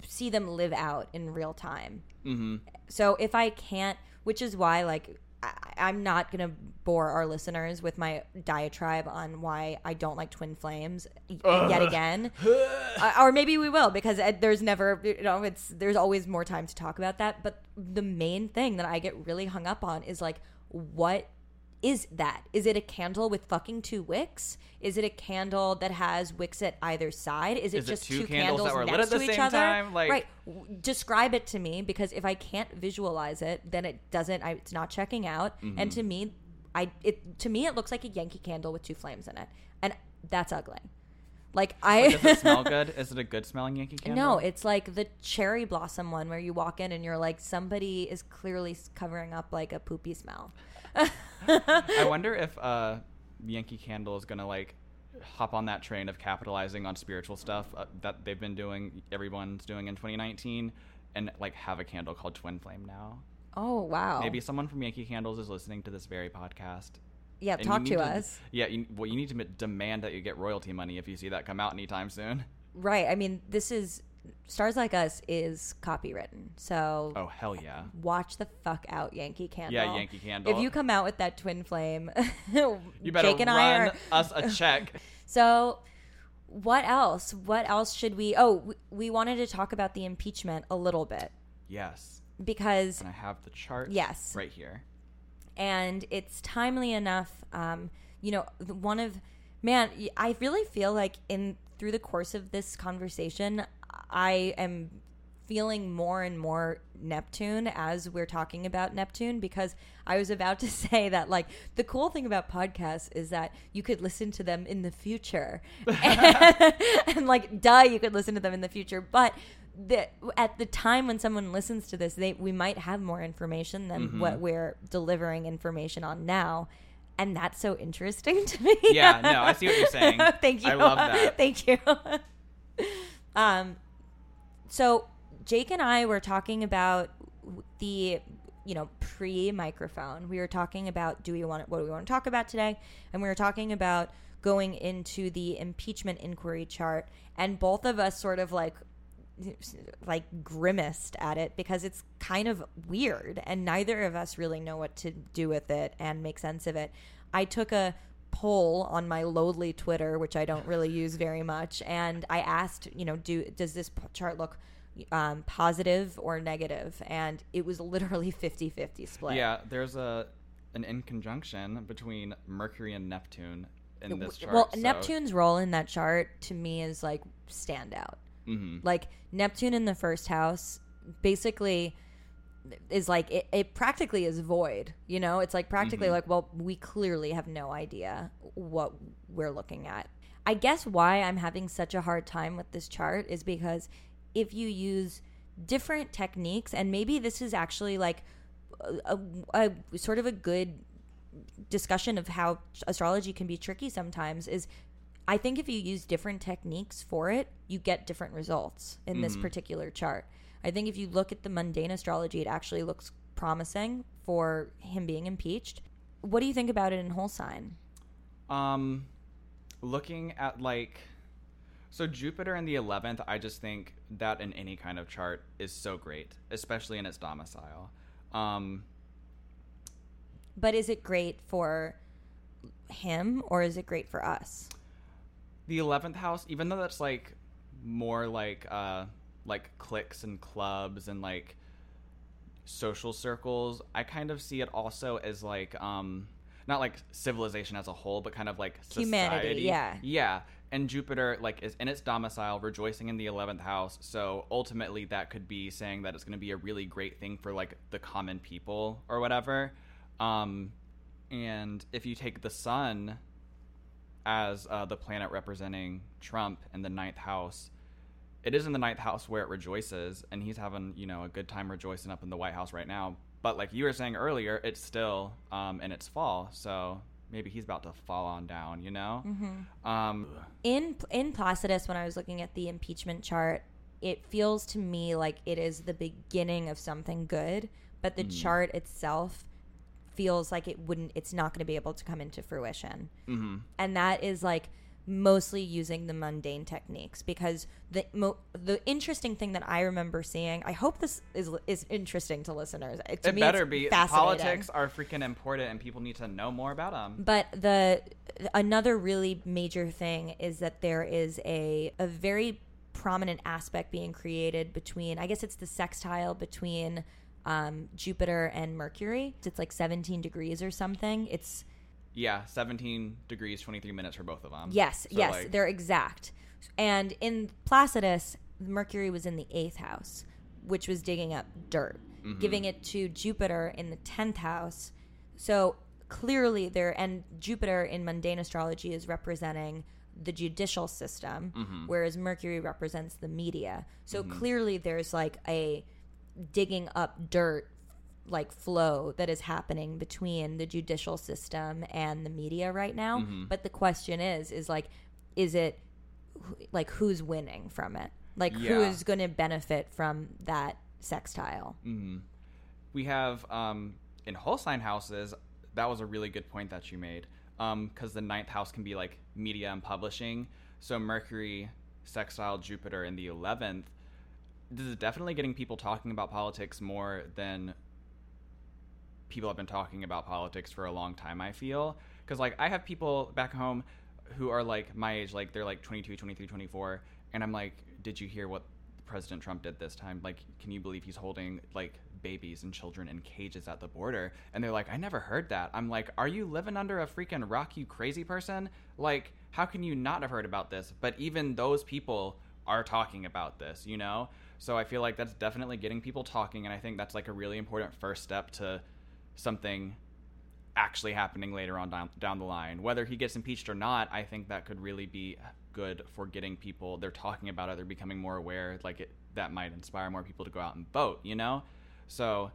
see them live out in real time. hmm So if I can't, which is why like I, I'm not gonna bore our listeners with my diatribe on why I don't like twin flames y- yet again, uh, or maybe we will because uh, there's never you know it's there's always more time to talk about that. But the main thing that I get really hung up on is like what is that? Is it a candle with fucking two wicks? Is it a candle that has wicks at either side? Is it Is it just two two, candles candles that were lit next at the to each same other? time? Like- right. Describe it to me because if I can't visualize it, then it doesn't. I, it's not checking out. Mm-hmm. And to me, I it to me it looks like a Yankee candle with two flames in it, and that's ugly. Like I. Does it smell good? Is it a good smelling Yankee candle? No, it's like the cherry blossom one where you walk in and you're like, somebody is clearly covering up like a poopy smell. I wonder if uh, Yankee Candle is gonna like hop on that train of capitalizing on spiritual stuff uh, that they've been doing, everyone's doing in 2019, and like have a candle called Twin Flame now. Oh wow! Maybe someone from Yankee Candles is listening to this very podcast. yeah. and Talk need to us. Yeah, you, well, you need to demand that you get royalty money if you see that come out anytime soon. Right. I mean, this is Stars Like Us is copywritten, so Oh hell yeah! watch the fuck out, Yankee Candle. Yeah, Yankee Candle. If you come out with that twin flame, You better Jake and run I are. us a check. So, what else? What else should we? Oh, we, we wanted to talk about the impeachment a little bit yes, because and I have the chart. Yes. right here. and it's timely enough. Um, you know, one of man, I really feel like in through the course of this conversation, I am feeling more and more Neptune as we're talking about Neptune because I was about to say that like the cool thing about podcasts is that you could listen to them in the future and, and, like duh you could listen to them in the future but the, at the time when someone listens to this they we might have more information than what we're delivering information on now and that's so interesting to me Yeah, no, I see what you're saying. Thank you. I love that. Thank you. um, so Jake and I were talking about the, you know, pre-microphone. We were talking about do we want what do we want to talk about today, and we were talking about going into the impeachment inquiry chart, and both of us sort of like like grimaced at it because it's kind of weird and neither of us really know what to do with it and make sense of it. I took a poll on my lowly Twitter, which I don't really use very much, and I asked, you know, do does this p- chart look um, positive or negative? And it was literally 50-50 split. Yeah, there's a an inconjunction between Mercury and Neptune in this chart. Well, so- Neptune's role in that chart to me is like standout. Mhm. Like Neptune in the first house basically is like it, it practically is void, you know? It's like practically mm-hmm. like, well, we clearly have no idea what we're looking at. I guess why I'm having such a hard time with this chart is because if you use different techniques and maybe this is actually like a, a, a sort of a good discussion of how astrology can be tricky sometimes is I think if you use different techniques for it, you get different results in this mm-hmm. particular chart. I think if you look at the mundane astrology, it actually looks promising for him being impeached. What do you think about it in whole sign? Um, looking at like, so Jupiter in the eleventh, I just think that in any kind of chart is so great, especially in its domicile. Um, But is it great for him or is it great for us? the eleventh house, even though that's like more like uh like cliques and clubs and like social circles, I kind of see it also as like um not like civilization as a whole, but kind of like Humanity, yeah. Yeah. And Jupiter like is in its domicile, rejoicing in the eleventh house. So ultimately that could be saying that it's gonna be a really great thing for like the common people or whatever. Um and if you take the sun as uh, the planet representing Trump in the ninth house, it is in the ninth house where it rejoices, and he's having you know a good time rejoicing up in the White House right now. But like you were saying earlier, it's still um, in its fall, so maybe he's about to fall on down. You know. Um, in in Placidus, when I was looking at the impeachment chart, it feels to me like it is the beginning of something good, but the chart itself feels like it wouldn't. It's not going to be able to come into fruition, mhm. and that is like mostly using the mundane techniques because the mo- the interesting thing that I remember seeing I hope this is is interesting to listeners to it me, better be. Politics are freaking important, and people need to know more about them. But the another really major thing is that there is a a very prominent aspect being created between I guess it's the sextile between um, Jupiter and Mercury. It's like 17 degrees or something. It's Yeah, 17 degrees, 23 minutes for both of them. yes, So, yes, like, they're exact. And in Placidus, Mercury was in the eighth house, which was digging up dirt, Mm-hmm. giving it to Jupiter in the tenth house. So clearly, there and Jupiter in mundane astrology is representing the judicial system, Mm-hmm. whereas Mercury represents the media. So clearly, there's like a digging up dirt like flow that is happening between the judicial system and the media right now Mm-hmm. but the question is is like is it like who's winning from it like Yeah. who's going to benefit from that sextile we have um, in sign houses. That was a really good point that you made. Because the ninth house can be like media and publishing. So Mercury, sextile Jupiter in the eleventh. This is definitely getting people talking about politics more than people have been talking about politics for a long time. I feel because like I have people back home who are like my age, like they're like 22, 23, 24, and I'm like, did you hear what President Trump did this time? Like, can you believe he's holding like babies and children in cages at the border? And they're like, I never heard that. I'm like, are you living under a freaking rock, you crazy person? Like, how can you not have heard about this? But even those people are talking about this, you know? So I feel like that's definitely getting people talking, and I think that's like a really important first step to something actually happening later on down, down the line. Whether he gets impeached or not, I think that could really be good for getting people. They're talking about it. They're becoming more aware. Like it, that might inspire more people to go out and vote. You know, so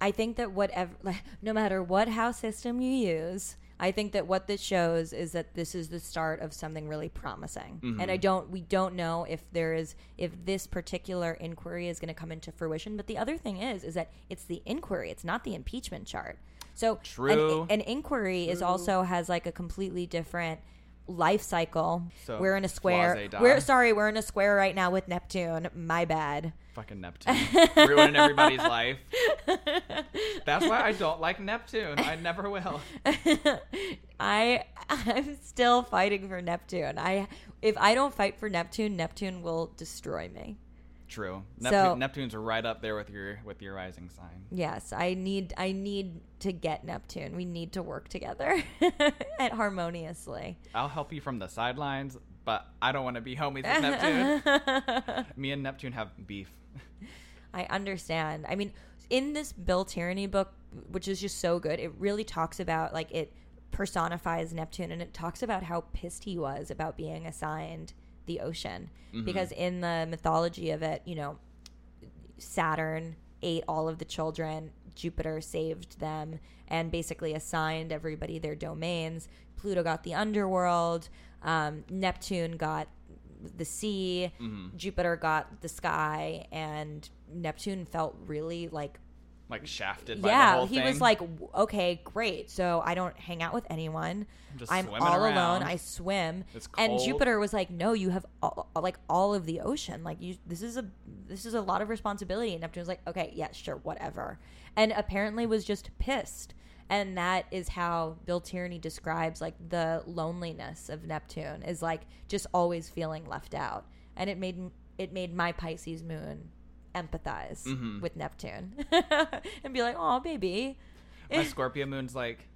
i think that whatever no matter what house system you use i think that what this shows is that this is the start of something really promising. And i mm-hmm. don't we don't know if there is if this particular inquiry is going to come into fruition but the other thing is is that it's the inquiry it's not the impeachment chart. So an- True. an, inquiry is also has like a completely different life cycle So, we're in a square we're sorry we're in a square right now with neptune my bad fucking Neptune ruining everybody's life. That's why I don't like Neptune. I never will. I I'm still fighting for Neptune. I if I don't fight for Neptune, Neptune will destroy me. True. So- Neptune's right up there with your with your rising sign. Yes, I need I need to get Neptune. We need to work together and harmoniously. I'll help you from the sidelines, but I don't want to be homies with Neptune. Me and Neptune have beef. I understand. I mean, in this Bil Tierney book, which is just so good, it really talks about like it personifies Neptune and it talks about how pissed he was about being assigned the ocean. Because in the mythology of it, you know, Saturn ate all of the children, Jupiter saved them and basically assigned everybody their domains. Pluto got the underworld, um, Neptune got the sea, Jupiter got the sky, and Neptune felt really like Like shafted by the yeah, he thing. was like, okay, great. So I don't hang out with anyone. just I'm swimming all around. alone. I swim. And. Jupiter was like, no, you have all, like all of the ocean. Like you, this is a this is a lot of responsibility. And Neptune was like, okay, yeah, sure, whatever. And apparently was just pissed. And that is how Bil Tierney describes like the loneliness of Neptune is like just always feeling left out. And it made it made my Pisces moon empathize Mm-hmm. with Neptune and be like, "Oh, baby, My Scorpio moon's like,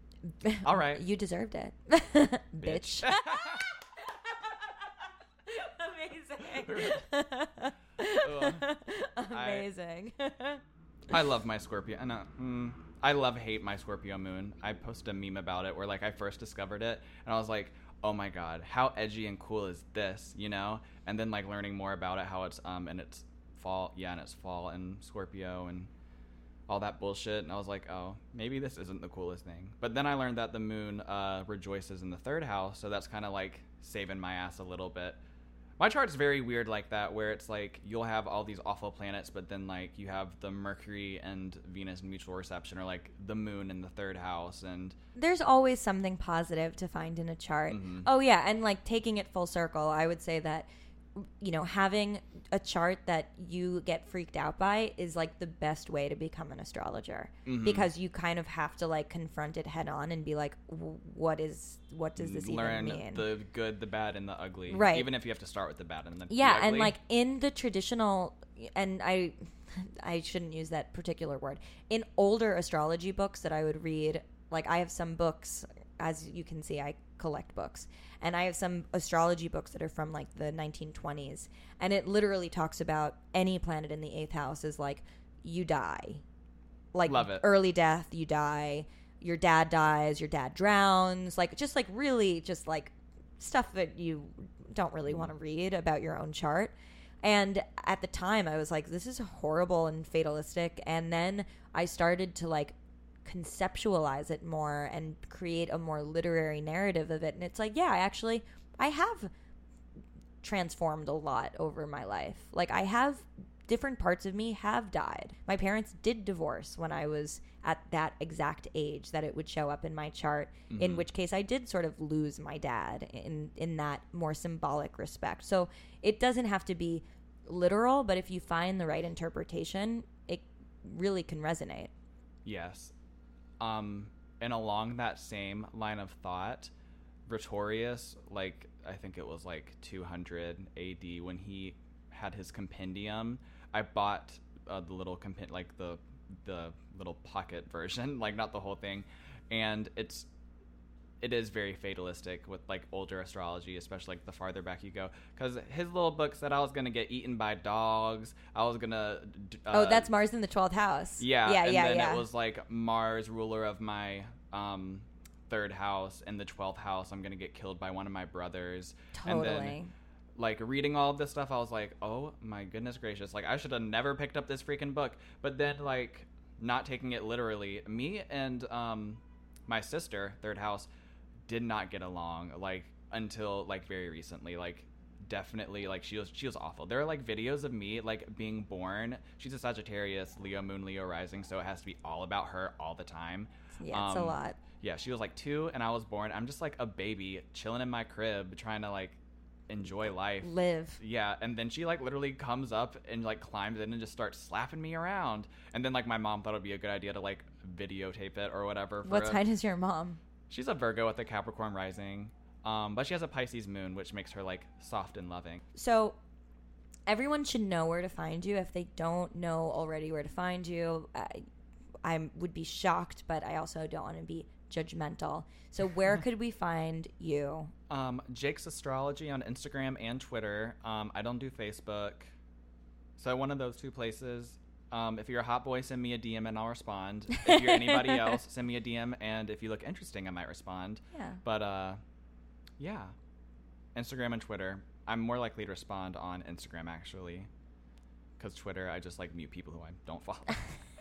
all right. you deserved it, bitch." Amazing. Amazing. I love my Scorpio. I know. Mm, I love hate my Scorpio moon. I posted a meme about it where like I first discovered it and I was like, "Oh my god, how edgy and cool is this?" You know? And then like learning more about it, how it's um and it's fall, yeah, and it's fall and Scorpio and all that bullshit and I was like, "Oh, maybe this isn't the coolest thing." But then I learned that the moon uh rejoices in the third house, so that's kind of like saving my ass a little bit. My chart's very weird like that, where it's like you'll have all these awful planets, but then like you have the Mercury and Venus mutual reception, or like the Moon in the third house, and There's always something positive to find in a chart. Mhm. Oh yeah, and like taking it full circle, I would say that you know, having a chart that you get freaked out by is like the best way to become an astrologer Mhm. because you kind of have to like confront it head on and be like "W- what is what does this learn even mean? the good, the bad, and the ugly. Right. Even if you have to start with the bad and the the yeah and ugly. like in the traditional and i i shouldn't use that particular word in older astrology books that i would read like i have some books as you can see i collect books. And i have some astrology books that are from like the 1920s and it literally talks about any planet in the eighth house is like you die. Like Love it. early death you die. Your dad dies your dad drowns. Like just like really just like stuff that you don't really want to read about your own chart. And at the time i was like this is horrible and fatalistic. And then i started to like conceptualize it more and create a more literary narrative of it. And it's like yeah i actually i have transformed a lot over my life. Like i have different parts of me have died. My parents did divorce when i was at that exact age that it would show up in my chart in Mhm. which case i did sort of lose my dad in in that more symbolic respect. So it doesn't have to be literal but if you find the right interpretation it really can resonate. Yes. Um, and along that same line of thought, Rhetorius, like I think it was like 200 AD when he had his compendium. I bought uh, the little compend like the the little pocket version, like not the whole thing, and it's it is very fatalistic with like older astrology, especially like the farther back you go. Because his little book said I was gonna get eaten by dogs. I was gonna. oh uh, that's mars in the 12th house yeah, yeah and yeah then yeah it was like Mars, ruler of my um, third house, and the twelfth house. I'm gonna get killed by one of my brothers. And totally then, like reading all of this stuff, I was like, oh my goodness gracious! Like I should have never picked up this freaking book. But then, like, not taking it literally, me and um, my sister, third house, did not get along. Like until like very recently. Like definitely like she was she was awful. There are like videos of me like being born. She's a Sagittarius, Leo moon, Leo rising, so it has to be all about her all the time. yeah it's a um, lot Yeah, she was like 2 and I was born. I'm just like a baby chilling in my crib trying to like enjoy life. live Yeah, and then she like literally comes up and like climbs in and just starts slapping me around. And then like my mom thought it'd be a good idea to like videotape it or whatever. for what a- sign is your mom She's a Virgo with a Capricorn rising. Um, but she has a Pisces moon, which makes her like soft and loving. So everyone should know where to find you. If they don't know already where to find you, I, I would be shocked, but I also don't want to be judgmental. So where could we find you? Um, Jake's Astrology on Instagram and Twitter. Um, I don't do Facebook. So one of those two places. Um, if you're a hot boy, send me a DM and I'll respond. If you're anybody else, send me a DM. And if you look interesting, I might respond. Yeah. But uh, yeah, Instagram and Twitter. I'm more likely to respond on Instagram actually, because Twitter I just like mute people who I don't follow.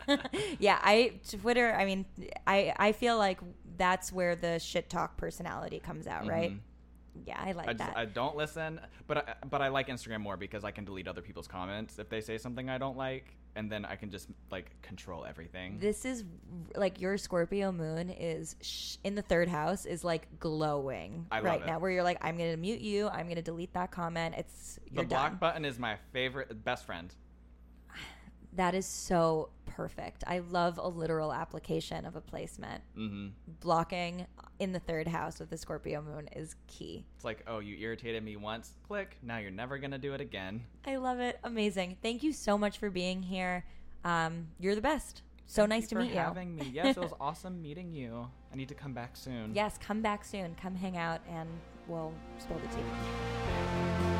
yeah, I Twitter, I mean, I I feel like that's where the shit talk personality comes out, right? Mhm. Yeah, I like I, just, that. I don't listen, but I, but I like Instagram more because I can delete other people's comments if they say something I don't like, and then I can just like control everything. this is like your Scorpio moon is sh- in the third house is like glowing I love right it. now. Where you're like, I'm gonna mute you. I'm gonna delete that comment. It's the block done. button is my favorite, best friend. That is so perfect. I love a literal application of a placement. hmm Blocking in the third house with the Scorpio moon is key. It's like, oh, you irritated me once. Click. Now you're never gonna do it again. I love it. Amazing. Thank you so much for being here. Um, you're the best. So Thank nice to meet you. having me. Yes, it was awesome meeting you. I need to come back soon. Yes, come back soon. Come hang out and we'll spill the tea.